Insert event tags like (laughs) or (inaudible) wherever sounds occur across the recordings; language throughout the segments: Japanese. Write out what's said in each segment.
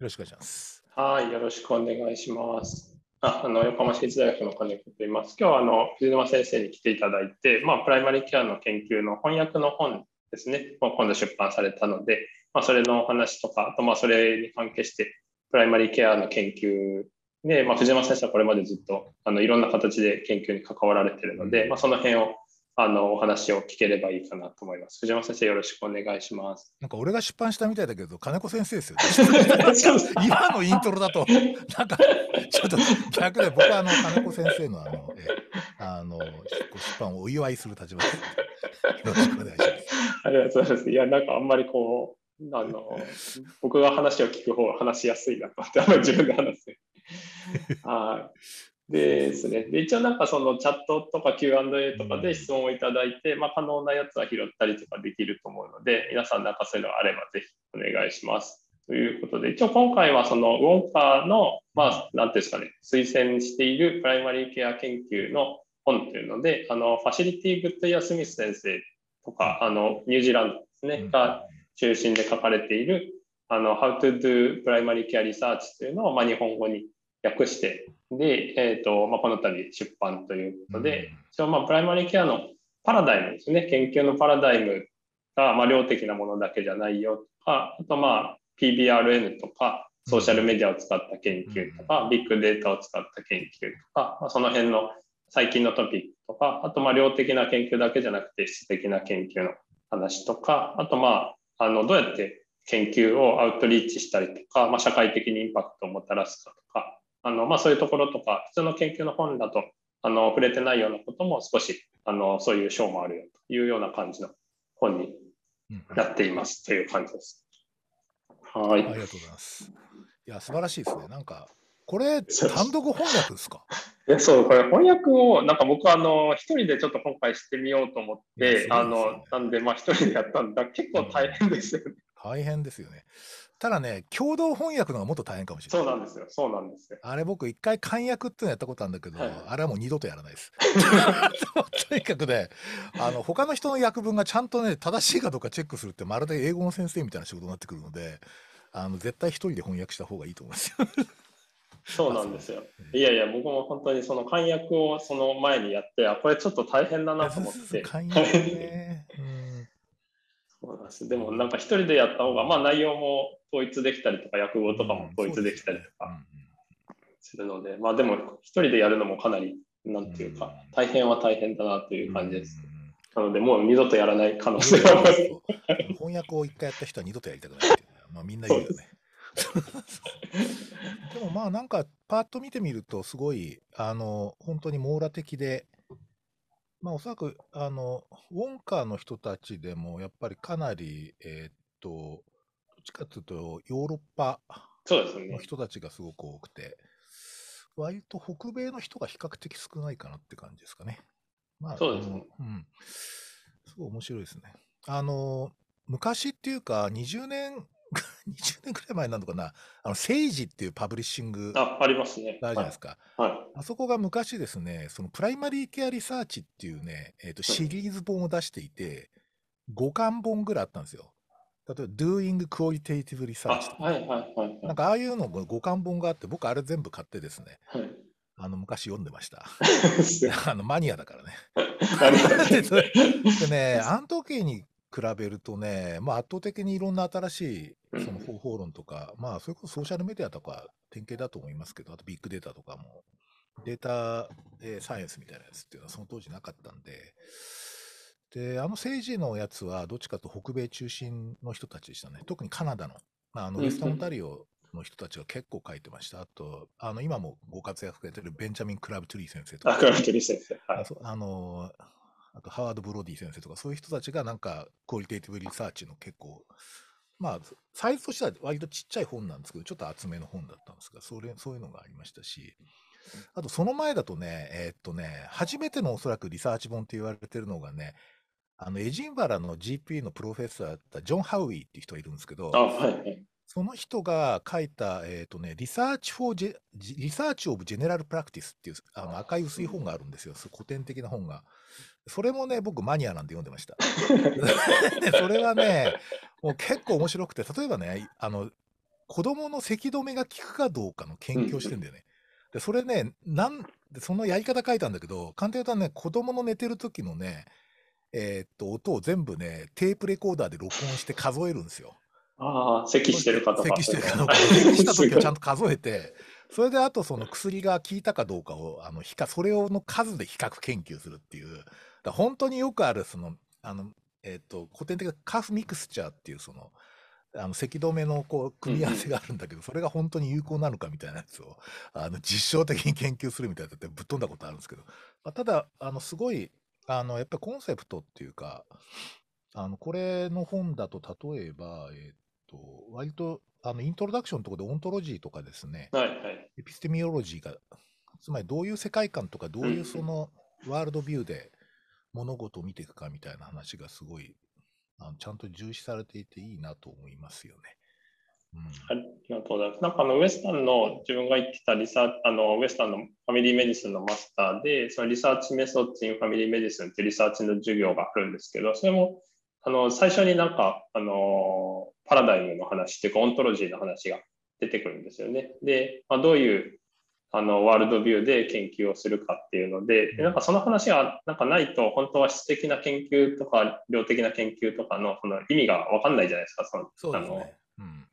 ろしくお願いします。はい、よろしくお願いします。ああの横浜市立大学の金子と言います。今日はあの藤沼先生に来ていただいて、まあ、プライマリーケアの研究の翻訳の本ですね、まあ今度出版されたので、まあ、それのお話とか、あとまあそれに関係して、プライマリーケアの研究で、まあ、藤沼先生はこれまでずっとあのいろんな形で研究に関わられているので、まあ、その辺をあのお話を聞ければいいかなと思います。藤沼先生、よろしくお願いします。なんか俺が出版したみたいだけど、金子先生ですよね。(laughs) (laughs) 今のイントロだと、なんか、ちょっと逆で、僕はあの、金子先生のあの、えあの、出版をお祝いする立場です。よろしくお願いします。ありがとうございます。いや、なんかあんまりこう、あの、(laughs) 僕が話を聞く方が話しやすいなと思って、あんまり自分で話す。はい。でですね。で、一応なんかそのチャットとか Q&A とかで質問をいただいて、まあ可能なやつは拾ったりとかできると思うので、皆さんなんかそういうのがあればぜひお願いします。ということで、一応今回はその WONCA の、まあ、なんていうんですかね、推薦しているプライマリーケア研究の本というので、あの、フェリシティ・グッドイヤー・スミス先生とか、あの、ニュージーランドですね、が中心で書かれている、あの、How to do Primary Care Research というのを、まあ、日本語に訳して、で、えっ、と、まあ、この度出版ということで、一応、まあ、プライマリーケアのパラダイムですね、研究のパラダイムが、まあ、量的なものだけじゃないよとか、あと、まあ、PBRN とか、ソーシャルメディアを使った研究とか、ビッグデータを使った研究とか、まあ、その辺の最近のトピックとか、あと、まあ、量的な研究だけじゃなくて、質的な研究の話とか、あと、まあ、あの、どうやって研究をアウトリーチしたりとか、まあ、社会的にインパクトをもたらすかとか、あの、まあ、そういうところとか、普通の研究の本だと、あの、触れてないようなことも少し、あの、そういう章もあるよというような感じの本になっていますという感じです。はい。ありがとうございます。いや、素晴らしいですね。なんか、これ、単独翻訳ですか？(laughs) いやそう、これ翻訳を、なんか僕はあの、一人でちょっと今回してみようと思って、あの、なんで、まあ一人でやったんだ。結構大変ですよね。大変ですよね。ただね、共同翻訳の方がもっと大変かもしれない。そうなんですよ。そうなんですよ。あれ僕一回漢訳っていうのやったことあるんだけど、はいあれはもう二度とやらないです。(laughs) とにかくね、あの他の人の訳文がちゃんとね正しいかどうかチェックするってまるで英語の先生みたいな仕事になってくるので、あの絶対一人で翻訳した方がいいと思いますよ。そうなんですよ。いやいや、僕も本当にその漢訳をその前にやって、あ、これちょっと大変だなと思って。(laughs) そうなんです。でもなんか一人でやった方が、まあ内容も統一できたりとか、訳語とかも統一できたりとかするので、まあでも一人でやるのもかなり、なんていうか、大変は大変だなという感じです。なので、もう二度とやらない可能性があります。翻訳を一回やった人は二度とやりたくないっていうのは、まあみんな言うよね。(laughs) でもまあなんかパーッと見てみるとすごいあの本当に網羅的でまあおそらくあのウォンカーの人たちでもやっぱりかなりえーっとどっちかというとヨーロッパそうですねの人たちがすごく多くて割と北米の人が比較的少ないかなって感じですかね。まあ、そうですねあのうん。すごい面白いですね。あの、昔っていうか、20年、(laughs) 20年くらい前になるのかな、あの、 SAGE っていう Publishing あ、ありますね。があるじゃないですか。はい。あそこが昔ですね、その Primary Care Research っていうね、えっ、と、シリーズ本を出していて、5巻本ぐらいあったんですよ。例えば、Doing Qualitative あ、Research とか。はいはいはいはい。なんかああいうのが5巻本があって、僕あれ全部買ってですね、はい。あの昔読んでました。(laughs) す (laughs) あのマニアだからね。でね、あの時に比べるとね、まあ、圧倒的にいろんな新しいその方法論とか、まあ、それこそソーシャルメディアとか典型だと思いますけど、あとビッグデータとかも、データ、えーサイエンスみたいなやつっていうのはその当時なかったんで、で、あの SAGE のやつはどっちかと北米中心の人たちでしたね。特にカナダの、まあ、あのうんウェスタンオンタリオの人たちが結構書いてました。あと、あの今もご活躍されてるベンジャミン・クラブトゥリー先生とかあ、、クラブトリー先生。はい。あのーあとハワード・ブロディ先生とか、そういう人たちがなんか、 qualitative research の結構、まあ、サイズとしては割とちっちゃい本なんですけど、ちょっと厚めの本だったんですが、それそういうのがありましたし、あとその前だとね、えーっとね、初めてのおそらくリサーチ本って言われてるのがね、あのエジンバラの GP のプロフェッサーだったジョン・ハウィーっていう人がいるんですけど、はい。その人が書いた、えっ、とね、 Research for Ge、Research of General Practice っていうあの赤い薄い本があるんですよ。古典的な本が。それもね、僕マニアなんで読んでました。(laughs) でそれはね、もう結構面白くて、例えばね、あの、子供の咳止めが効くかどうかの研究をしてんだよね。で、それね、なんで、そのやり方書いたんだけど、簡単に言うとね、子供の寝てる時のね、えーっと、音を全部ね、テープレコーダーで録音して数えるんですよ。ああ、咳してるかとか。咳してるかどうか、(laughs) 咳した時をちゃんと数えて、それであとその薬が効いたかどうかを、あの、比較、それをの数で比較研究するっていう、だ本当によくある、その、あの、えっ、と、古典的なカフミクスチャーっていう、その、あの咳止めのこう組み合わせがあるんだけど、それが本当に有効なのかみたいなやつをあの実証的に研究するみたいなってぶっ飛んだことあるんですけど、まあ、ただあのすごいあのやっぱりコンセプトっていうかあのこれの本だと例えば、えっ、と割とあのイントロダクションのところでオントロジーとかですね、はいはい。エピステミオロジーが、つまりどういう世界観とか、どういうそのワールドビューで物事を見ていくかみたいな話がすごい、あのちゃんと重視されていていいなと思いますよね。うん、ありがとうございます。なんかあのウエスタンの自分が言ってたリサあのウエスタンの family medicine のマスターで、そのリサーチメソッドインファミリーメディスンってリサーチの授業があるんですけど、それもあの最初になんかあのパラダイムの話っていうかオントロジーの話が出てくるんですよね。で、まあ、どういうあの worldview で研究をするかっていうので、なんかその話がなんかないと、本当は質的な研究とか量的な研究とかのその意味が分かんないじゃないですか。そのそうですあのね。うん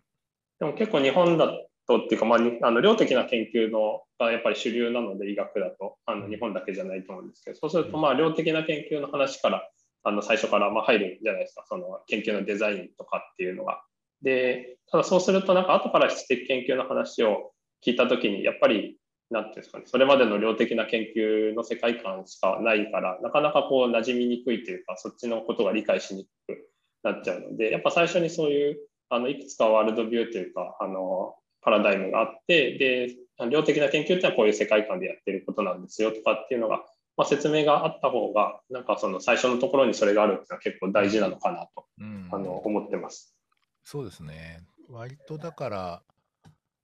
でも結構日本だとっていうか、まあ、にあの量的な研究のがやっぱり主流なので医学だとあの日本だけじゃないと思うんですけどそうするとまあ量的な研究の話からあの最初からま入るんじゃないですかその研究のデザインとかっていうのが。でただそうするとなんか後から質的研究の話を聞いた時にやっぱりなんていうんですかねそれまでの量的な研究の世界観しかないからなかなかこう馴染みにくいというかそっちのことが理解しにくくなっちゃうのでやっぱ最初にそういうあのいくつかワールドビューというかあのパラダイムがあってで量的な研究ってのはこういう世界観でやってることなんですよとかっていうのが、まあ、説明があった方がなんかその最初のところにそれがあるっていうのは結構大事なのかなとうんあの思ってます。そうですね。割とだから、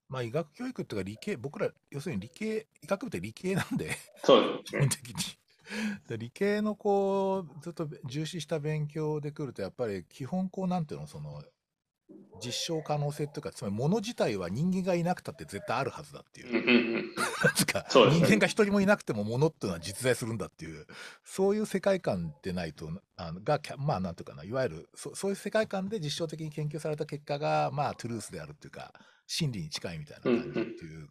まあ、医学教育っていうか理系、僕ら、要するに理系、医学部って理系なんで、そうですね基本。的に。で理系のこう、ずっと重視した勉強でくると、やっぱり基本こう、なんていうの、その、実証可能性っていうか、つまり物自体は人間がいなくたって絶対あるはずだっていう。うんうんうんなんつうかそうですね。人間が一人もいなくても物っていうのは実在するんだっていう、そういう世界観でないと、あのが、まあなんていうかな、いわゆるそそういう世界観で実証的に研究された結果が、まあトゥルースであるっていうか、真理に近いみたいな感じっていう、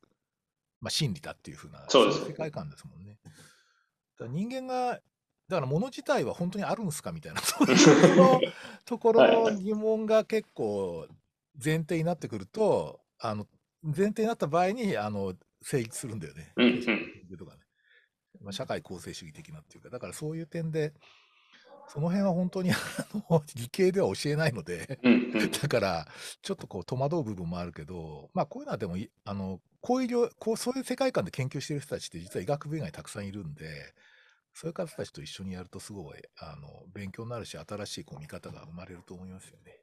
まあ真理だっていうふうな、そう世界観ですもんね。だから人間が、だから物自体は本当にあるんすかみたいな、(laughs) そういうのところの疑問が結構前提になってくると、あの前提になった場合にあの成立するんだよね。うんうん研究とかねまあ、社会構成主義的なっていうか、だからそういう点で、その辺は本当にあの理系では教えないので、うんうんだからちょっとこう戸惑う部分もあるけど、まあこういうのはでもいあのこういう領こうそういう世界観で研究している人たちって実は医学部以外にたくさんいるんで、そういう方たちと一緒にやるとすごいあの勉強になるし、新しいこう見方が生まれると思いますよね。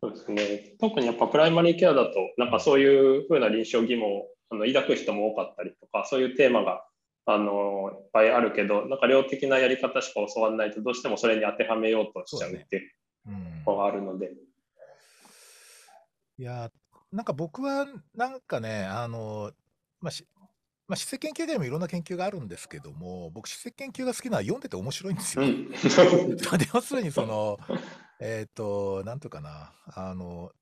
そうですね。特にやっぱプライマリーケアだと、なんかそういうふうな臨床疑問をあの抱く人も多かったりとか、そういうテーマがあのいっぱいあるけど、なんか量的なやり方しか教わらないと、どうしてもそれに当てはめようとしちゃうっていううん。うんのがあるので。いやー、なんか僕は、なんかね、あの、まあ、し、まあ、史跡研究でもいろんな研究があるんですけども、僕、史跡研究が好きなのは読んでて面白いんですよ。うん。(laughs) で要するに、その、えっと、なんていうかな、あの、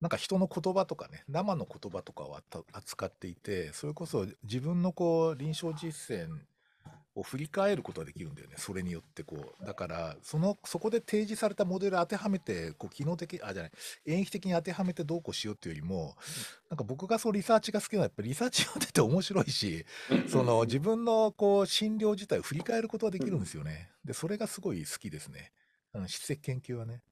なんか人の言葉とかね、生の言葉とかを扱っていて、それこそ自分のこう臨床実践を振り返ることができるんだよね、それによってこう。だから、その、そこで提示されたモデルを当てはめて、こう、機能的、あ、じゃない、演繹的に当てはめてどうこうしようっていうよりも、なんか僕がそうリサーチが好きなのは、やっぱりリサーチ読んでて面白いし、その自分のこう診療自体を振り返ることができるんですよね。で、それがすごい好きですね。あの筆跡研究はね。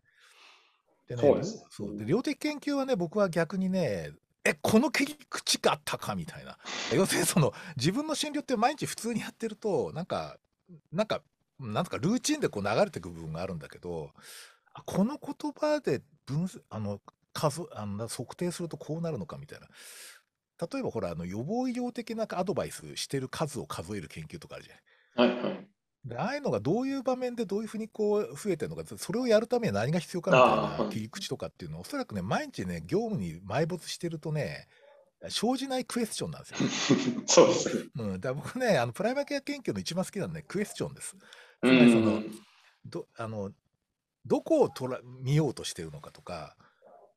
でね、そうです量そうで量的研究はね、僕は逆にね、え、この切り口があったかみたいな。(laughs) 要するにその自分の診療って毎日普通にやってると、なんか、なんか、なんとかルーチンでこう流れていく部分があるんだけど、あこの言葉で分析あの数あの測定するとこうなるのかみたいな。例えばほら、あの予防医療的なアドバイスしてる数を数える研究とかあるじゃない。はいはい。でああいうのがどういう場面でどういうふうにこう増えてるのか、それをやるために何が必要かみたいな切り口とかっていうのは、おそらくね、毎日ね、業務に埋没してるとね、生じないクエスチョンなんですよ。(laughs) そうですね。うん、だ僕ね、あのプライマーケア研究の一番好きなのはね、クエスチョンです。つまりその、どあのどこをとら見ようとしてるのかとか、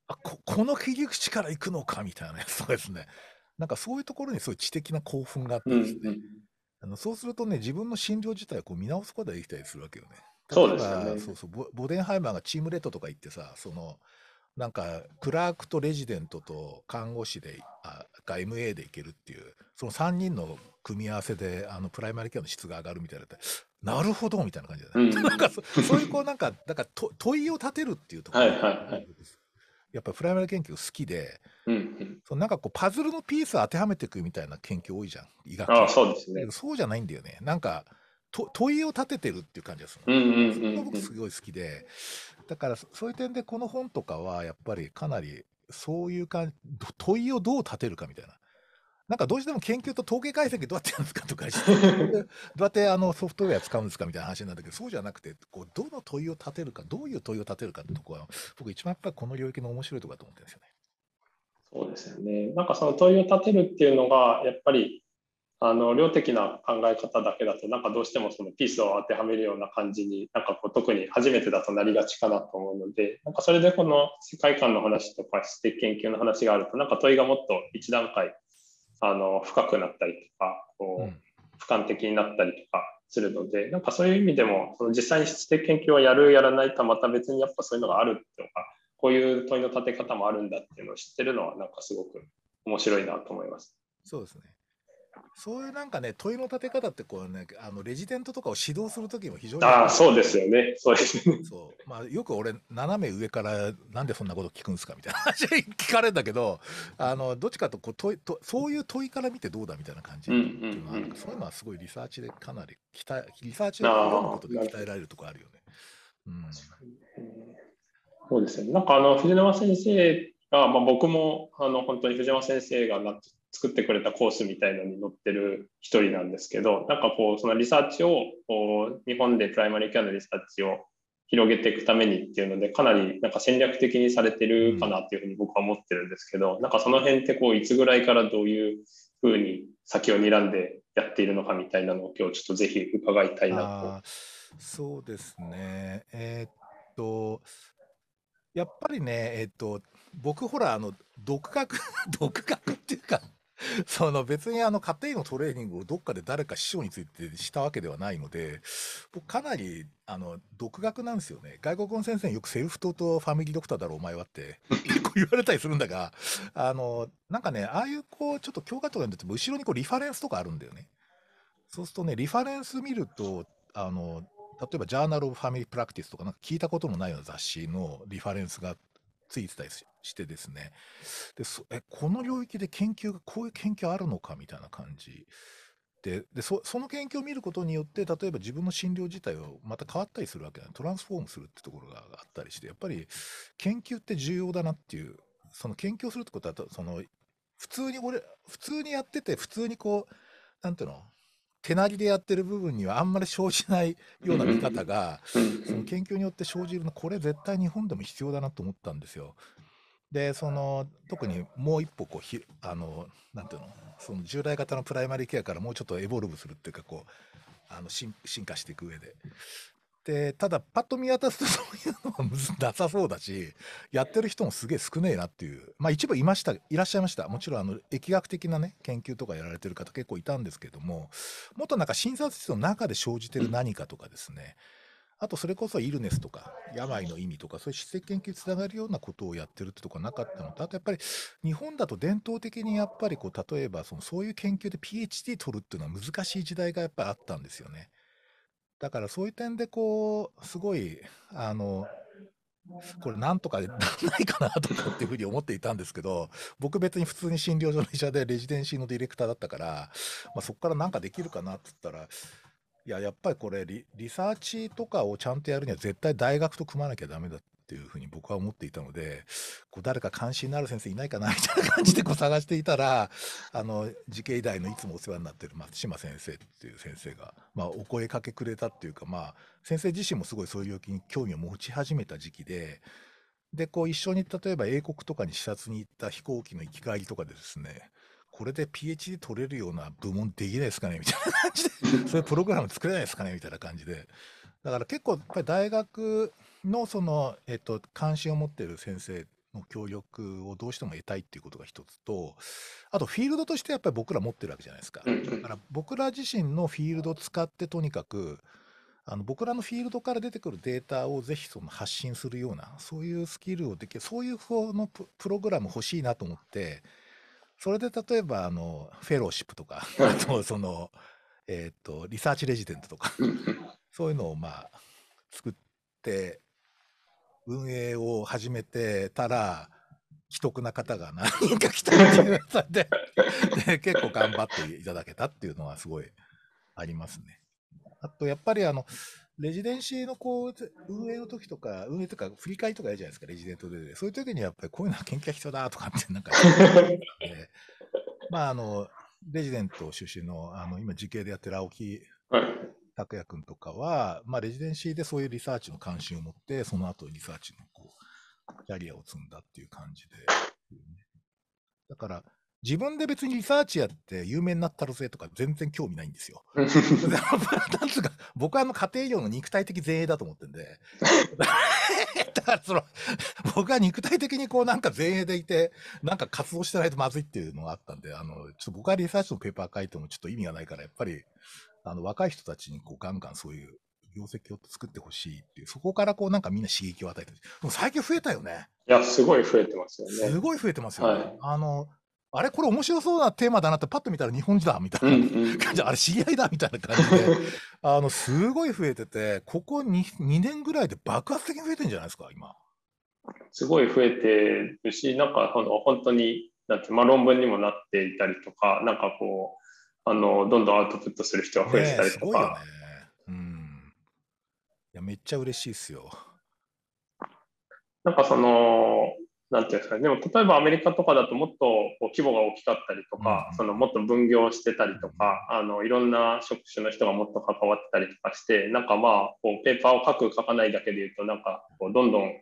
あここの切り口から行くのかみたいなやつですね。なんかそういうところにすごい知的な興奮があってですね、うんうん、あのそうするとね、自分の診療自体をこう見直すことができたりするわけよね。そうですね。そうそうボ、ボデンハイマーがチームレッドとか行ってさ、その、なんか、クラークとレジデントと看護師で、あが MA でいけるっていう、その3人の組み合わせで、あの、プライマリケアの質が上がるみたいな。なるほどみたいな感じだね。うん、(laughs) なんかそ、そういうこう、なんか、だから問いを立てるっていうところ。はいはいはい。やっぱりプライマリ研究好きで、うんうん、そのなんかこうパズルのピースを当てはめていくみたいな研究多いじゃん、医学あそうですね。そうじゃないんだよね。なんかと問いを立ててるっていう感じがする。それが僕すごい好きで、だからそういう点でこの本とかはやっぱりかなりそういう感じ、問いをどう立てるかみたいな。なんかどうしても研究と統計解析どうやってやるんですかとか、(laughs) どうやってあのソフトウェア使うんですかみたいな話なんだけど、そうじゃなくて、こうどの問いを立てるか、どういう問いを立てるかってとこは、僕一番やっぱりこの領域の面白いところだと思ってるんですよね。そうですよね。なんかその問いを立てるっていうのが、やっぱりあの量的な考え方だけだとなんかどうしてもそのピースを当てはめるような感じになんかこう特に初めてだとなりがちかなと思うのでなんかそれでこの世界観の話とか質的研究の話があるとなんか問いがもっと一段階あの深くなったりとかこう、俯瞰的になったりとかするのでなんかそういう意味でもその実際に質的研究をやるやらないとはまた別にやっぱそういうのがあるとかこういう問いの立て方もあるんだっていうのを知ってるのはなんかすごく面白いなと思います。そうですねそういうなんかね、問いの立て方ってこう、ね、あのレジデントとかを指導するときも非常に。ああ、そうですよね。そうですね。そうまあ、よく俺、斜め上からなんでそんなこと聞くんですかみたいな話聞かれるんだけど、あのどっちかとこう問いと、そういう問いから見てどうだみたいな感じっていうのは、うんうん、そういうのはすごいリサーチでかなり鍛え、リサーチを読むことで鍛えられるところあるよね。うん、そうですね。なんかあの藤沼先生が、まあ、僕もあの本当に藤沼先生がなって作ってくれたコースみたいのに載ってる一人なんですけど、なんかこう、そのリサーチを、こう日本でプライマリーケアのリサーチを広げていくためにっていうので、かなりなんか戦略的にされてるかなっていうふうに僕は思ってるんですけど、うん、なんかその辺ってこう、いつぐらいからどういうふうに先を睨んでやっているのかみたいなのを今日ちょっとぜひ伺いたいなと。そうですね。えー、っと、やっぱりね、えー、っと、僕ほら、あの、独学、独学っていうか、(laughs) その別にあの家庭のトレーニングをどっかで誰か師匠についてしたわけではないので、僕かなりあの独学なんですよね。外国の先生によくセルフトとファミリードクターだろお前はって (laughs) 結構言われたりするんだが、あの、なんかね、ああいうこう、ちょっと教科書とかにっても後ろにこうリファレンスとかあるんだよね。そうするとね、リファレンス見ると、あの、例えば Journal of Family Practice とかなんか聞いたことのないような雑誌のリファレンスがついてたりしてですね。でえこの領域で研究がこういう研究あるのかみたいな感じででその研究を見ることによって例えば自分の診療自体をまた変わったりするわけだトランスフォームするってところがあったりしてやっぱり研究って重要だなっていうその研究をするってことはその普通に俺普通にやってて普通にこうなんていうの？手なりでやってる部分にはあんまり生じないような見方が、その研究によって生じるの、これ絶対日本でも必要だなと思ったんですよ。で、その、特にもう一歩こうひ、あの、なんていうの、その従来型のプライマリーケアからもうちょっとエボルブするっていうか、こう、あの進化していく上で。でただパッと見渡すと (laughs) そういうのはなさそうだしやってる人もすげえ少ねえなっていうまあ一部いましたいらっしゃいましたもちろんあの疫学的なね研究とかやられてる方結構いたんですけどももっとなんか診察室の中で生じてる何かとかですねあとそれこそイルネスとか病の意味とかそういう質的研究につながるようなことをやってるってとこなかったのとあとやっぱり日本だと伝統的にやっぱりこう例えばそのそういう研究で PhD 取るっていうのは難しい時代がやっぱりあったんですよね。だからそういう点でこう、すごい、あの、これなんとかなんないかなとかっていうふうに思っていたんですけど、僕別に普通に診療所の医者でレジデンシーのディレクターだったから、まあ、そこからなんかできるかなって言ったら、いや、やっぱりこれリ、リサーチとかをちゃんとやるには絶対大学と組まなきゃダメだ。っていうふうに僕は思っていたので、こう誰か関心のある先生いないかなみたいな感じでこう探していたら、あの、時系医大のいつもお世話になってる松島先生っていう先生が、まあ、お声かけくれたっていうか、まあ、先生自身もすごいそういう病気に興味を持ち始めた時期で、で、こう一緒に例えば英国とかに視察に行った飛行機の行き帰りとかでですね、これで PhD 取れるような部門できないですかね？(laughs) みたいな感じで、そういうプログラム作れないですかね？みたいな感じで。だから結構やっぱり大学のその、えっと、関心を持っている先生の協力をどうしても得たいっていうことが一つと、あとフィールドとしてやっぱり僕ら持ってるわけじゃないですか。だから僕ら自身のフィールドを使ってとにかく、あの僕らのフィールドから出てくるデータをぜひその発信するような、そういうスキルをできる、そういう方のププログラム欲しいなと思って、それで例えばあのフェローシップとか、あとその、えっと、リサーチレジデントとか、そういうのをまあ作って運営を始めてたら既得な方が何人か来たっていうのでで結構頑張っていただけたっていうのはすごいありますね。あとやっぱりあのレジデンシーのこう運営の時とか運営とか振り返りとかやるじゃないですかレジデントでそういう時にやっぱりこういうのは研究が必要だとかってなんかで (laughs) まああのレジデント出身のあの今時系でやってる青木はい。拓也君とかは、まあ、レジデンシーでそういうリサーチの関心を持って、その後リサーチのこうキャリアを積んだっていう感じで。だから、自分で別にリサーチやって有名になったらぜとか全然興味ないんですよ。(laughs) なんつうか、僕はあの家庭医療の肉体的前衛だと思ってるんで、(laughs) だからその、僕は肉体的にこうなんか前衛でいて、なんか活動してないとまずいっていうのがあったんで、あの、ちょっと僕はリサーチのペーパー書いてもちょっと意味がないから、やっぱり、あの、若い人たちにこうガンガンそういう業績を作ってほしいっていう、そこからこうなんかみんな刺激を与えてる。でも最近増えたよね。いや、すごい増えてますよね。すごい増えてますよね。はいあの、あれこれ面白そうなテーマだなってパッと見たら日本人だみたいなうんうん感じ、あれ知り合いだみたいな感じで、(laughs) あの、すごい増えてて、ここ 2, 2年ぐらいで爆発的に増えてるんじゃないですか、今。すごい増えてるし、なんかあの本当に、なんてまあ、論文にもなっていたりとか、なんかこう、あのどんどんアウトプットする人が増えてたりとすごいよねか、。うん。いや、めっちゃ嬉しいっすよ。なんかその、なんていうんですかね、でも例えばアメリカとかだともっとこう規模が大きかったりとか、うんそのもっと分業してたりとか、あのいろんな職種の人がもっと関わってたりとかして、なんかまあ、こうペーパーを書く、書かないだけで言うと、なんかこうどんどん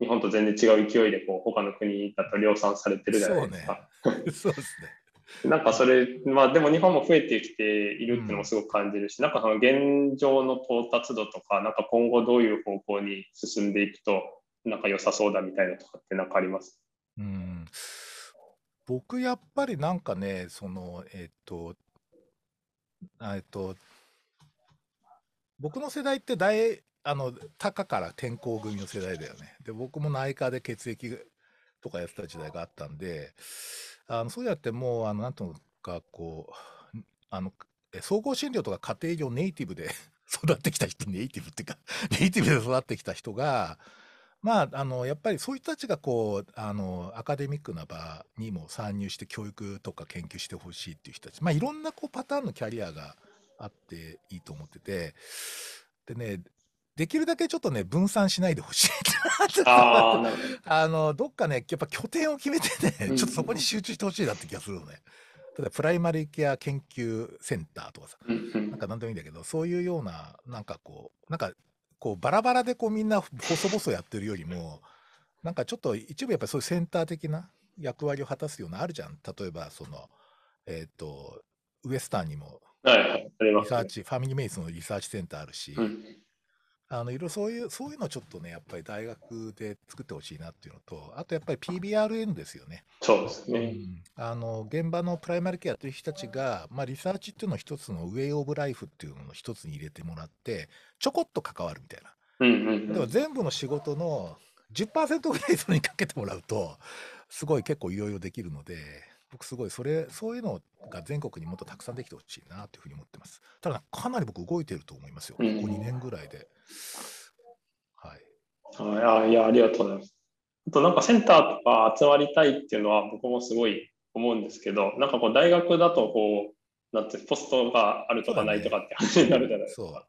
日本と全然違う勢いでこう他の国だと量産されてるじゃないですか。そう (laughs) ですね。なんかそれ、まあでも日本も増えてきているっていうのもすごく感じるし、なんかその現状の到達度とか、なんか今後どういう方向に進んでいくと、なんか良さそうだみたいなとかってなんかあります？うん。僕、やっぱりなんかね、その、えっと、えっと、僕の世代って大、あの、高から転校組の世代だよね。で、僕も内科で血液とかやってた時代があったんで、あのそうやってもう、あの、なんとか、こう、あの、総合診療とか家庭医療ネイティブで (laughs) 育ってきた人、ネイティブっていうか、ネイティブで育ってきた人が、まあ、あの、やっぱりそういう人たちがこう、あの、アカデミックな場にも参入して教育とか研究してほしいっていう人たち、まあ、いろんなこうパターンのキャリアがあっていいと思ってて、でね、できるだけちょっとね、分散しないでほしい。(laughs) ああ、の、どっかね、やっぱ拠点を決めてね、うんちょっとそこに集中してほしいなって気がするのね。例えば、プライマリーケア研究センターとかさ、なんか何でもいいんだけど、そういうような、なんかこう、なんか、こう、バラバラでこうみんな細々やってるよりも、なんかちょっと一部やっぱりそういうセンター的な役割を果たすようなあるじゃん。例えば、その、えっ、と、ウエスタンにも。リサーチ、ファミリーメイツのリサーチセンターあるし、うんあのいろいろそういう、そういうのちょっとね、やっぱり大学で作ってほしいなっていうのと、あとやっぱり PBRN ですよね。そうですね。うんあの現場のプライマリケアやってる人たちが、まあ、リサーチっていうのを一つのウェイ・オブ・ライフっていうのの一つに入れてもらって、ちょこっと関わるみたいな。うんうんうんでも全部の仕事の10%ぐらいそれにかけてもらうと、すごい結構いろいろできるので、僕すごいそれ、そういうのが全国にもっとたくさんできてほしいなというふうに思ってます。ただ、かなり僕動いてると思いますよ。ここうん2年ぐらいで。はい。はいあいや、ありがとうございます。あと、なんかセンターとか集まりたいっていうのは僕もすごい思うんですけど、なんかこう大学だとこう、なんてポストがあるとかないとかって話になるじゃないですそうか。。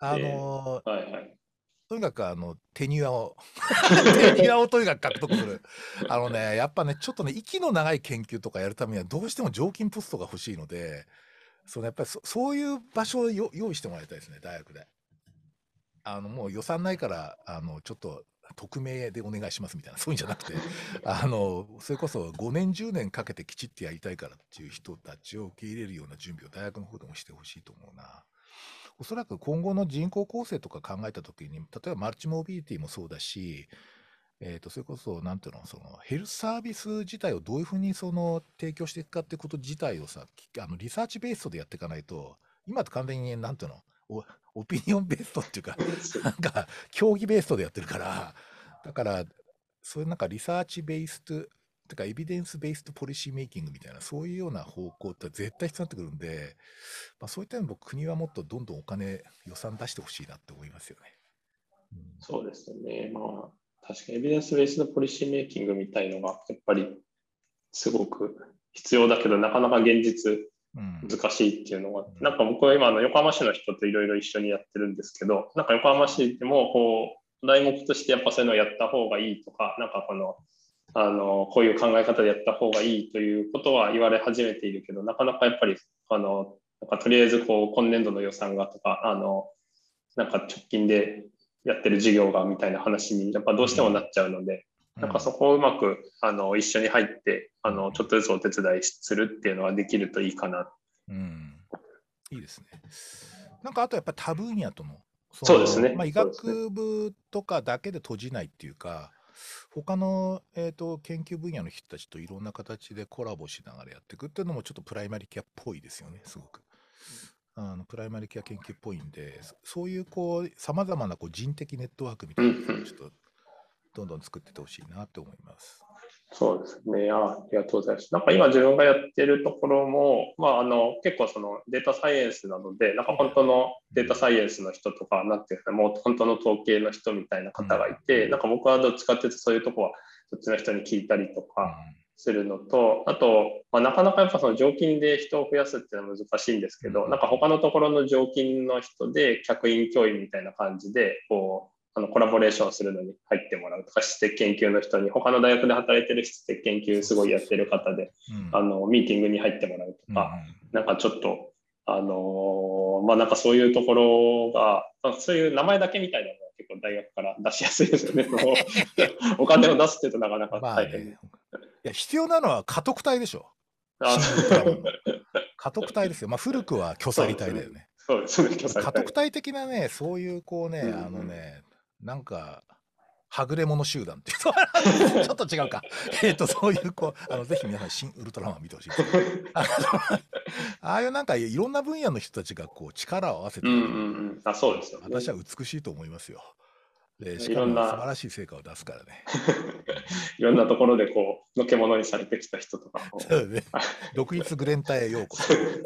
あのーはいはい。とにかくあのテニュアを (laughs) テニュアをとにかく獲得するあのねやっぱねちょっとね息の長い研究とかやるためにはどうしても常勤ポストが欲しいのでそのやっぱりそそういう場所をよ用意してもらいたいですね大学であのもう予算ないからあのちょっと匿名でお願いしますみたいなそういうんじゃなくて (laughs) あのそれこそ5年10年かけてきちっとやりたいからっていう人たちを受け入れるような準備を大学の方でもしてほしいと思うな。おそらく今後の人口構成とか考えたときに、例えばマルチモビリティもそうだし、えー、とそれこそ、なんていうの、そのヘルスサービス自体をどういうふうにその提供していくかってこと自体をさ、あのリサーチベースでやっていかないと、今って完全に、なんていうの、おオピニオンベーストっていうか、(laughs) なんか、競技ベーストでやってるから、だから、そういうなんかリサーチベースと、てかエビデンスベーストポリシーメイキングみたいな、そういうような方向って絶対必要になってくるんで、まあ、そういった意味で国はもっとどんどんお金、予算出してほしいなって思いますよね。うん、そうですね。まあ、確かにエビデンスベーストポリシーメイキングみたいのが、やっぱりすごく必要だけど、なかなか現実難しいっていうのが、うん、なんか僕は今、の横浜市の人といろいろ一緒にやってるんですけど、なんか横浜市でも、こう、題目としてやっぱそういうのをやった方がいいとか、なんかこの、あのこういう考え方でやった方がいいということは言われ始めているけどなかなかやっぱりあのなんかとりあえずこう今年度の予算がとかあのなんか直近でやってる事業がみたいな話にやっぱどうしてもなっちゃうので、うん、なんかそこをうまくあの一緒に入ってあのちょっとずつお手伝いするっていうのはできるといいかな。うん、いいですね。なんかあとやっぱ他分野とのそうですね。まあ、医学部とかだけで閉じないっていうか、他の、えーと、研究分野の人たちといろんな形でコラボしながらやっていくっていうのもちょっとプライマリケアっぽいですよね、すごく。あのプライマリケア研究っぽいんで、そういうこう、さまざまなこう人的ネットワークみたいなのをちょっとどんどん作っててほしいなと思います。そうですねあ。ありがとうございます。なんか今自分がやってるところも、まあ、あの結構そのデータサイエンスなので、なんか本当のデータサイエンスの人とか、なんていうか、もう本当の統計の人みたいな方がいて、なんか僕はどっちかっていうとそういうとこはそっちの人に聞いたりとかするのと、あと、まあ、なかなかやっぱその常勤で人を増やすっていうのは難しいんですけど、なんか他のところの常勤の人で客員教員みたいな感じで、こう、あのコラボレーションするのに入ってもらうとか、質的研究の人に、他の大学で働いてる質的研究すごいやってる方で、うん、あのミーティングに入ってもらうとか、うん、なんかちょっと、あのー、まあなんかそういうところが、そういう名前だけみたいなのが結構大学から出しやすいですよね。(laughs) お金を出すっていうとなかなか大変、ね、いや必要なのは家督隊でしょ。家督隊ですよ。まあ古くは巨彩隊だよね。そうです。ね、家督隊的なね、そういうこうね、あのね、なんか、はぐれ者集団っていう (laughs) ちょっと違うか。えっと、そういう、こう、あのぜひ皆さん、新ウルトラマン見てほしいです (laughs) ああいうなんか、いろんな分野の人たちがこう力を合わせて、うんうんうん、あそうですよ、ね、私は美しいと思いますよ。でしかも素晴らしい成果を出すからね。(laughs) いろんなところでこう、のけ者にされてきた人とか。そうね。独立グレン隊へようこそ。そうで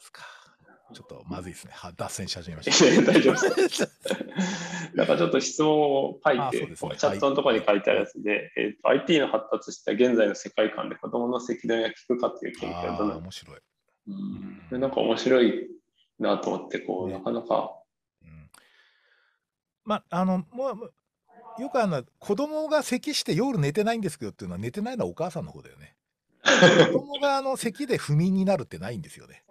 すか。ちょっとまずいですね。脱線し始めました。大丈夫です。(laughs) なんかちょっと質問を書いて、ね、チャットのところに書いてあるやつで、はい、えーと、IT の発達した現在の世界観で子供の責任が効くかっていう研究はどうな面白い。うん、なんか面白いなと思って、こう、ね、なかなかまあ、あの、もう、よくあの、子供が咳して夜寝てないんですけどっていうのは寝てないのはお母さんの方だよね。(laughs) 子供があの咳で不眠になるってないんですよね。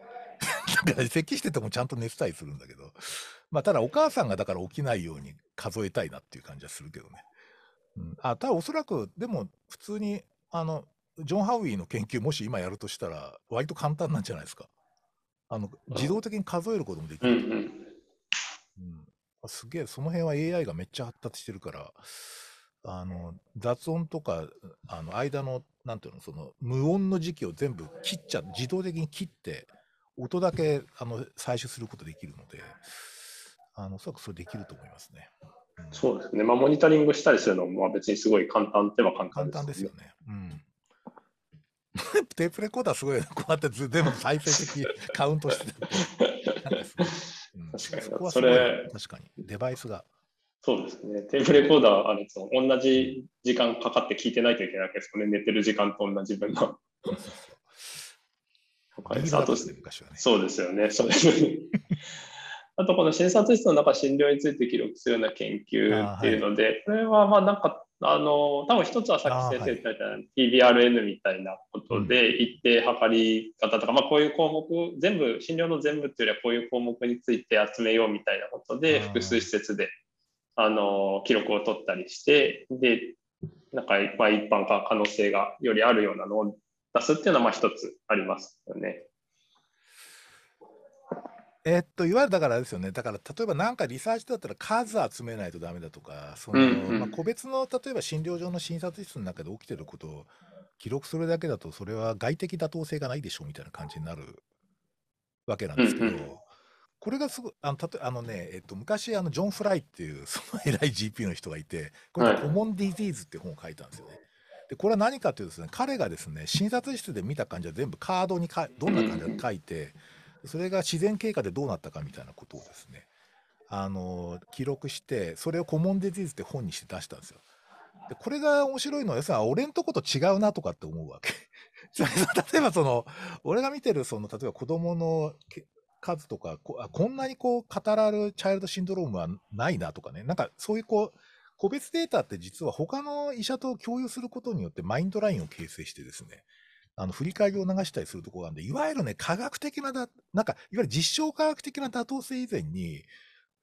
だから咳しててもちゃんと寝てたりするんだけど、まあ、ただお母さんがだから起きないように数えたいなっていう感じはするけどね。うん、あただおそらく、でも普通に、あの、ジョン・ハウィーの研究もし今やるとしたら、割と簡単なんじゃないですか。あの、自動的に数えることもできる。うん、うんすげえ、その辺は AI がめっちゃ発達してるから、あの、雑音とか、あの、間の、なんていうの、その、無音の時期を全部切っちゃ、自動的に切って、音だけ、あの、採取することできるので、あの、おそらくそれできると思いますね。うん、そうですね。まあ、モニタリングしたりするのも、まあ、別にすごい簡単っては簡単です、ね、簡単ですよね。うん。(laughs) テープレコーダーすごい、こうやって全部再生的カウントしてて。(laughs) 確かに。それ、確かに。デバイスが。そうですね。テープレコーダーあると、同じ時間かかって聞いてないといけないわけですよね。寝てる時間と同じ分の。そうですよね。そうですね。(laughs) あとこの診察室の中診療について記録するような研究っていうので、これはまあなんか、あの、多分一つはさっき先生言ったみたいな TBRN みたいなことで、一定測り方とか、まあこういう項目、全部、診療の全部っていうよりはこういう項目について集めようみたいなことで、複数施設で、あの、記録を取ったりして、で、なんか、まあ、一般化可能性がよりあるようなのを出すっていうのはまあ一つありますよね。えっと、いわゆるだからですよね、だから例えばなんかリサーチだったら数集めないとダメだとか、その、うんうん、まあ、個別の例えば診療所の診察室の中で起きてることを記録するだけだと、それは外的妥当性がないでしょうみたいな感じになるわけなんですけど、うんうん、これがすごあのたとあのね、えっと、昔あのジョン・フライっていうその偉い GP の人がいて、これ、コモン・ディジーズって本を書いたんですよね。でこれは何かというとですね、彼がですね、診察室で見た患者全部カードにかどんな患者書いて、それが自然経過でどうなったかみたいなことをですね、あの記録して、それをコモンディジーズって本にして出したんですよ。でこれが面白いのは、要するに俺んとこと違うなとかって思うわけ。(laughs) 例えばその、俺が見てるその、例えば子供の数とかこ、こんなにこう語られるチャイルドシンドロームはないなとかね、なんかそういうこう、個別データって実は他の医者と共有することによってマインドラインを形成してですね、あの振り返りを流したりするところなんで、いわゆるね、科学的なだ、なんか、いわゆる実証科学的な妥当性以前に、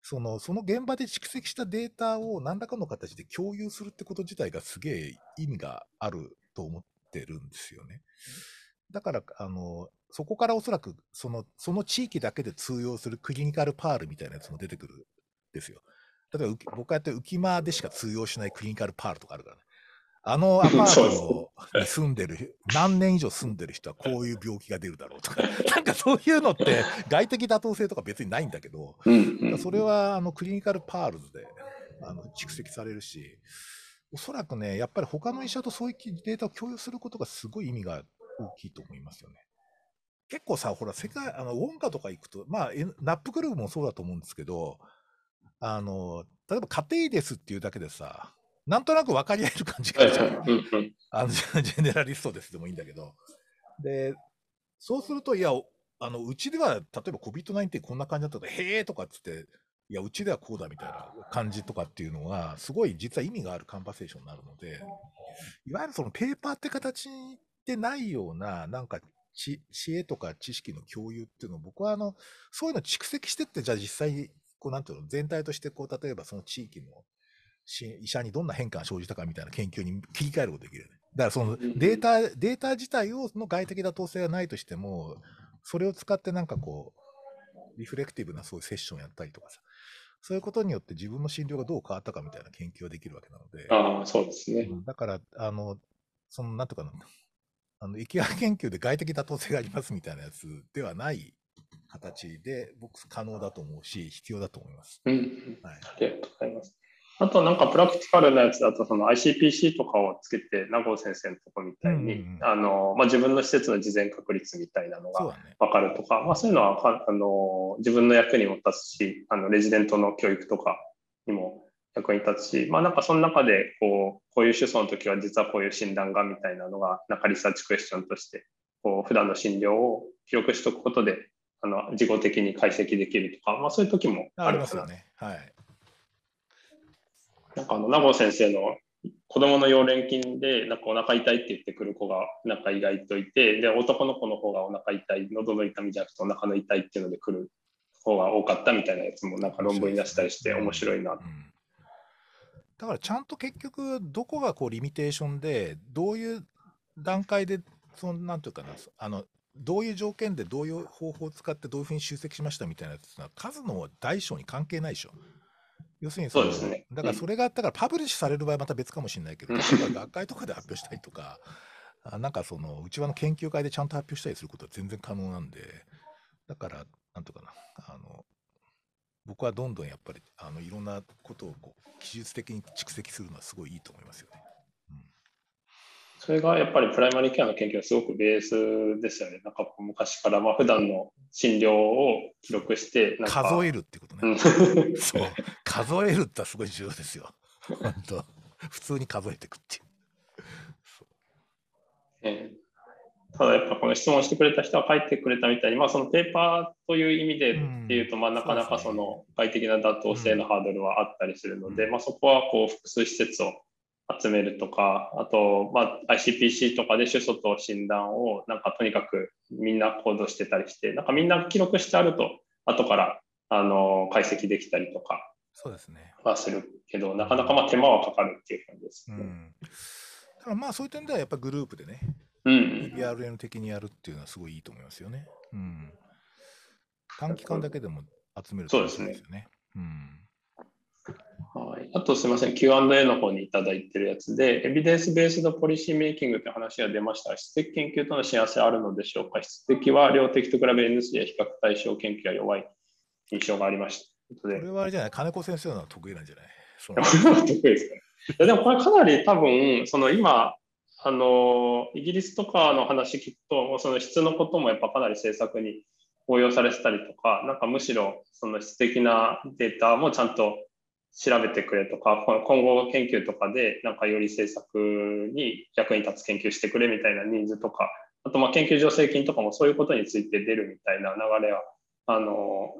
その、その現場で蓄積したデータを何らかの形で共有するってこと自体がすげえ意味があると思ってるんですよね。だから、あの、そこからおそらく、その、その地域だけで通用するクリニカルパールみたいなやつも出てくるんですよ。例えば、僕がやって浮間でしか通用しないクリニカルパールとかあるからね。あの (laughs) アパートに住んでる、何年以上住んでる人はこういう病気が出るだろうとか、(laughs) なんかそういうのって外的妥当性とか別にないんだけど、それはあのクリニカルパールズであの蓄積されるし、おそらくね、やっぱり他の医者とそういうデータを共有することがすごい意味が大きいと思いますよね。結構さ、ほら、世界、あの、ウォンカとか行くと、まあ、ナップグループもそうだと思うんですけど、あの、例えば家庭ですっていうだけでさ、なんとなく分かり合える感じがじゃん。あの、ジェネラリストですでもいいんだけど。で、そうすると、いや、あの、うちでは、例えば COVID-19 こんな感じだったら、へえとかっつって、いや、うちではこうだみたいな感じとかっていうのが、すごい実は意味があるカンバセーションになるので、いわゆるそのペーパーって形でないような、なんか知、知恵とか知識の共有っていうのを、僕はあの、そういうの蓄積してって、じゃあ実際、こうなんていうの、全体としてこう、例えばその地域の医者にどんな変化が生じたかみたいな研究に切り替えることができる、ね。だからそのデータ、データ自体をの外的妥当性がないとしても、それを使ってなんかこう、リフレクティブなそういうセッションやったりとかさ、そういうことによって自分の診療がどう変わったかみたいな研究ができるわけなので。ああ、そうですね。だから、あの、その、なんとかな、あの、疫学研究で外的妥当性がありますみたいなやつではない形で、僕可能だと思うし、必要だと思います。うん、はい。ありがとうございます。あとなんかプラクティカルなやつだと、その ICPC とかをつけて、名越先生のとこみたいに、うんうん、あの、まあ、自分の施設の事前確率みたいなのが分かるとか、ね、まあ、そういうのはあの自分の役にも立つし、あのレジデントの教育とかにも役に立つし、まあ、なんかその中でこう、こういう手相の時は実はこういう診断がみたいなのが、なんかリサーチクエスチョンとして、こう普段の診療を記録しておくことで、あの自己的に解析できるとか、まあ、そういう時もありますよね。はい。なんかあの、名護先生の子供の溶連菌で、なんかお腹痛いって言ってくる子が、なんか意外といて、で、男の子の方がお腹痛い、喉の痛みじゃなくてお腹の痛いっていうので来る方が多かったみたいなやつも、なんか論文に出したりして面白いな、うん、だからちゃんと結局、どこがこうリミテーションで、どういう段階で、そのなんていうかな、あの、どういう条件でどういう方法を使ってどういうふうに集積しましたみたいなやつは数の大小に関係ないでしょ。要するにそうですね。だからそれが、だからパブリッシュされる場合はまた別かもしれないけど、学会とかで発表したりとか、あなんかその、うちわの研究会でちゃんと発表したりすることは全然可能なんで、だから、なんとかな、あの、僕はどんどんやっぱり、あの、いろんなことをこう、技術的に蓄積するのはすごいいいと思いますよね。それがやっぱりプライマリーケアの研究はすごくベースですよね。なんか昔から、まあ普段の診療を記録して、数えるってことね。そう。数えるってすごい重要ですよ。本当普通に数えていくっていう。えただやっぱこの質問してくれた人は書いてくれたみたいに、まあ、そのペーパーという意味でっていうと、まあ、なかなかその外的な妥当性のハードルはあったりするので、まあ、そこはこう複数施設を集めるとか、あと、まあ、ICPC とかで主訴と診断をなんかとにかくみんな行動してたりして、なんかみんな記録してあると、後からあの解析できたりとかそうですね。はするけど、なかなかまあ手間はかかるっていう感じですね。うん。だからまあそういう点ではやっぱグループでね、うん、PRN 的にやるっていうのはすごいいいと思いますよね。うん。短期間だけでも集めるとそうですね。うん。はい、あとすみません、Q&A の方にいただいてるやつで、エビデンスベースドポリシーメイキングという話が出ました。質的研究との幸せあるのでしょうか。質的は量的と比べ N3 や比較対象研究が弱い印象がありました。これはあれじゃない金子先生のは得意なんじゃない？その。(laughs) 得意です。かいやでもこれかなり多分、その今、あの、イギリスとかの話聞くと、その質のこともやっぱかなり政策に応用されてたりとか、なんかむしろその質的なデータもちゃんと調べてくれとか、今後研究とかでなんかより政策に役に立つ研究してくれみたいなニーズとか、あとまあ研究助成金とかもそういうことについて出るみたいな流れは、あの、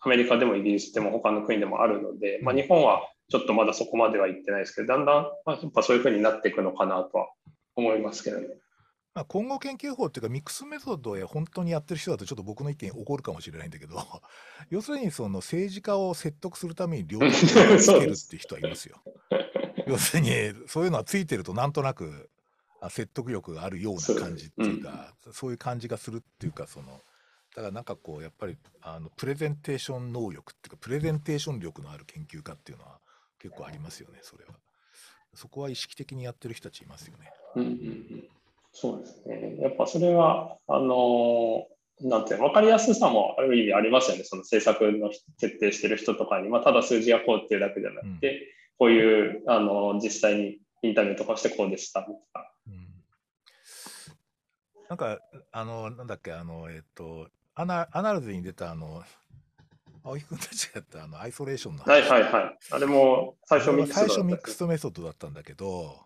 アメリカでもイギリスでも他の国でもあるので、まあ、日本はちょっとまだそこまでは行ってないですけど、だんだんまあやっぱそういうふうになっていくのかなとは思いますけどね。まあ、今後研究法っていうかミックスメソッドを本当にやってる人だとちょっと僕の意見起こるかもしれないんだけど (laughs) 要するにその政治家を説得するために両手をつけるっていう人はいますよ。要するにそういうのはついてるとなんとなくあ説得力があるような感じっていうかそう,、いう感じがするっていうかそのだからなんかこうやっぱりあのプレゼンテーション能力っていうかプレゼンテーション力のある研究家っていうのは結構ありますよねそれは。そこは意識的にやってる人たちいますよね。うんうんうんそうですね。やっぱそれは、あの、なんていうの、分かりやすさもある意味ありますよね。その政策の設定してる人とかに、まあ、ただ数字がこうっていうだけじゃなくて、うん、こういう、あの、実際にインタビューとかしてこうでしたとか。うん、なんか、あの、なんだっけ、あの、えっ、と、アナ Annals に出た、あの、青木君たちがやったあのアイソレーションのはいはいはい。あれも最初ミックス最初 mixed method だったんだけど、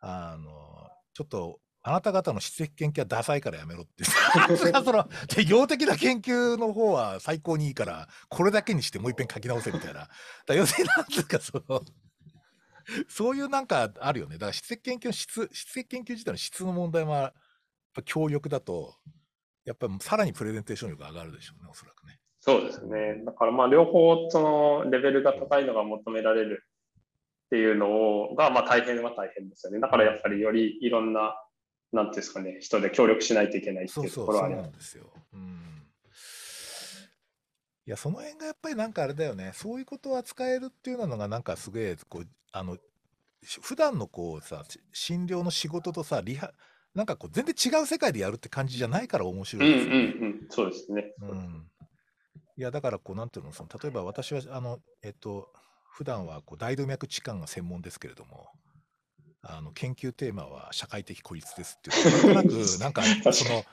あの、ちょっとあなた方の質的研究はダサいからやめろって。その、量的な研究の方は最高にいいから、これだけにしてもう一遍書き直せみたいな。だ要するになんつうか、その、そういうなんかあるよね。だから質的研究の質、質的研究自体の質の問題は、やっぱ強力だと、やっぱりさらにプレゼンテーション力が上がるでしょうね、おそらくね。そうですね。だからまあ両方そのレベルが高いのが求められるっていうのが、まあ大変は大変ですよね。だからやっぱりよりいろんななんていうんですかね、人で協力しないといけないっていうところはあります。そうなんですよ。うん。いや、その辺がやっぱりなんかあれだよね。そういうことを扱えるっていうのがなんかすげえ、こう、あの、普段のこうさ、診療の仕事とさ、リハ、なんかこう全然違う世界でやるって感じじゃないから面白いですよね。うんうんうん、そうですね。うん。いや、だからこう、なんていうの、その例えば私は、あの、えっと、普段はこう大動脈置換が専門ですけれども、あの研究テーマは社会的孤立ですっていう、なんとなく、(laughs) なんか、その、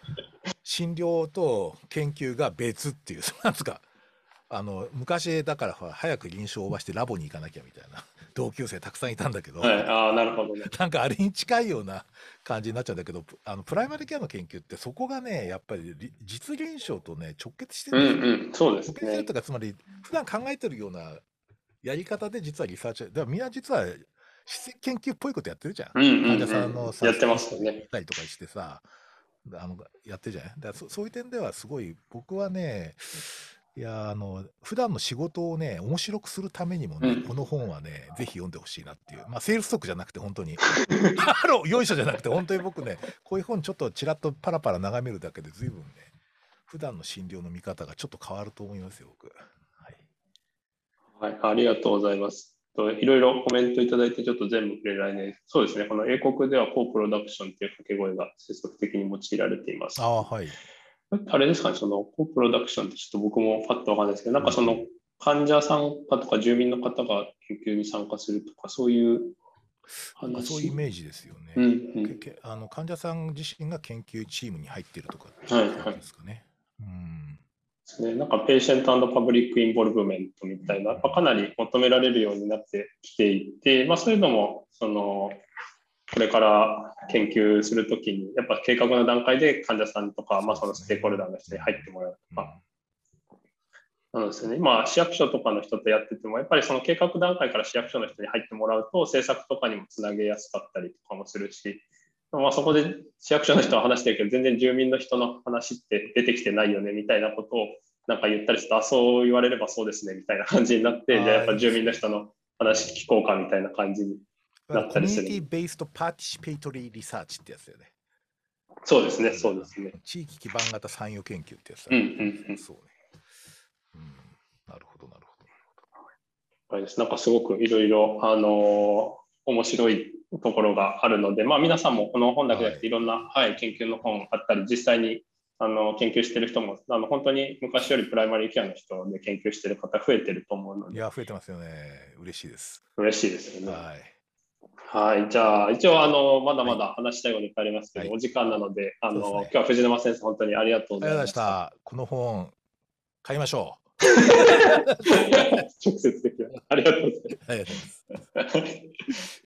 診療と研究が別っていう、なんですか、あの、昔だから早く臨床を応募してラボに行かなきゃみたいな (laughs) 同級生たくさんいたんだけど、はい、ああ、なるほどね。(laughs) なんかあれに近いような感じになっちゃうんだけど、あのプライマリケアの研究ってそこがね、やっぱり実臨床とね、直結してるんですよ。うんうん、そうですね。直結してるとか、つまり、普段考えてるようなやり方で実はリサーチ、だからみんな実は質的研究っぽいことやってるじゃん。うんうんうん、患者さんのさ、やってますよね。たりとかしてさ、あのやってるじゃない？だそそういう点ではすごい、僕はね、いやあの普段の仕事をね、面白くするためにもね、うんこの本はね、ぜひ読んでほしいなっていう、まあ、セールストックじゃなくて、本当に、あのよいしょじゃなくて、本当に僕ね、こういう本ちょっとちらっとパラパラ眺めるだけで、ずいぶんね、普段の診療の見方がちょっと変わると思いますよ、僕。はい、はい、ありがとうございます。といろいろコメントいただいて、ちょっと全部触れられない。そうですね、この英国ではコープロダクションっていう掛け声が接続的に用いられています。ああ、はい。あれですかね、そのコープロダクションってちょっと僕もパッとわかんないですけど、なんかその患者さんかとか住民の方が研究に参加するとか、そういう話？そういうイメージですよね。うんうんけけあの患者さん自身が研究チームに入っているとかですかね。うんですね、なんか patient public involvement みたいな、やっぱかなり求められるようになってきていて、まあ、そういうのもそのこれから研究するときに、やっぱ計画の段階で患者さんとか、まあ、そのステークホルダーの人に入ってもらうとか、なんですよね。まあ、市役所とかの人とやってても、やっぱりその計画段階から市役所の人に入ってもらうと、政策とかにもつなげやすかったりとかもするし、まあ、そこで市役所の人は話してるけど、全然住民の人の話って出てきてないよねみたいなことをなんか言ったりすると、あ、そう言われればそうですねみたいな感じになって、じゃあやっぱ住民の人の話聞こうかみたいな感じになったりする Communi ty-Based Participatory Research ってやつだよね。そうですね、そうですね。地域基盤型参与研究ってやつだね。うんうんうん。そうね。うん。なるほど、なるほど。なんかすごくいろいろ、あのー面白いところがあるので、まあ、皆さんもこの本だけじゃなくて、いろんな、はい、研究の本あったり、実際にあの研究してる人もあの、本当に昔よりプライマリーケアの人で研究してる方増えてると思うので、いや、増えてますよね。嬉しいです。嬉しいですよね。はい。はい、じゃあ、一応、あの、まだまだ話したいように帰りますけど、はいお時間なので、あの、ね今日は藤沼先生、本当にありがとうありがとうございました。た。この本、買いましょ (laughs) 直接的な。ありがとうござい。ます。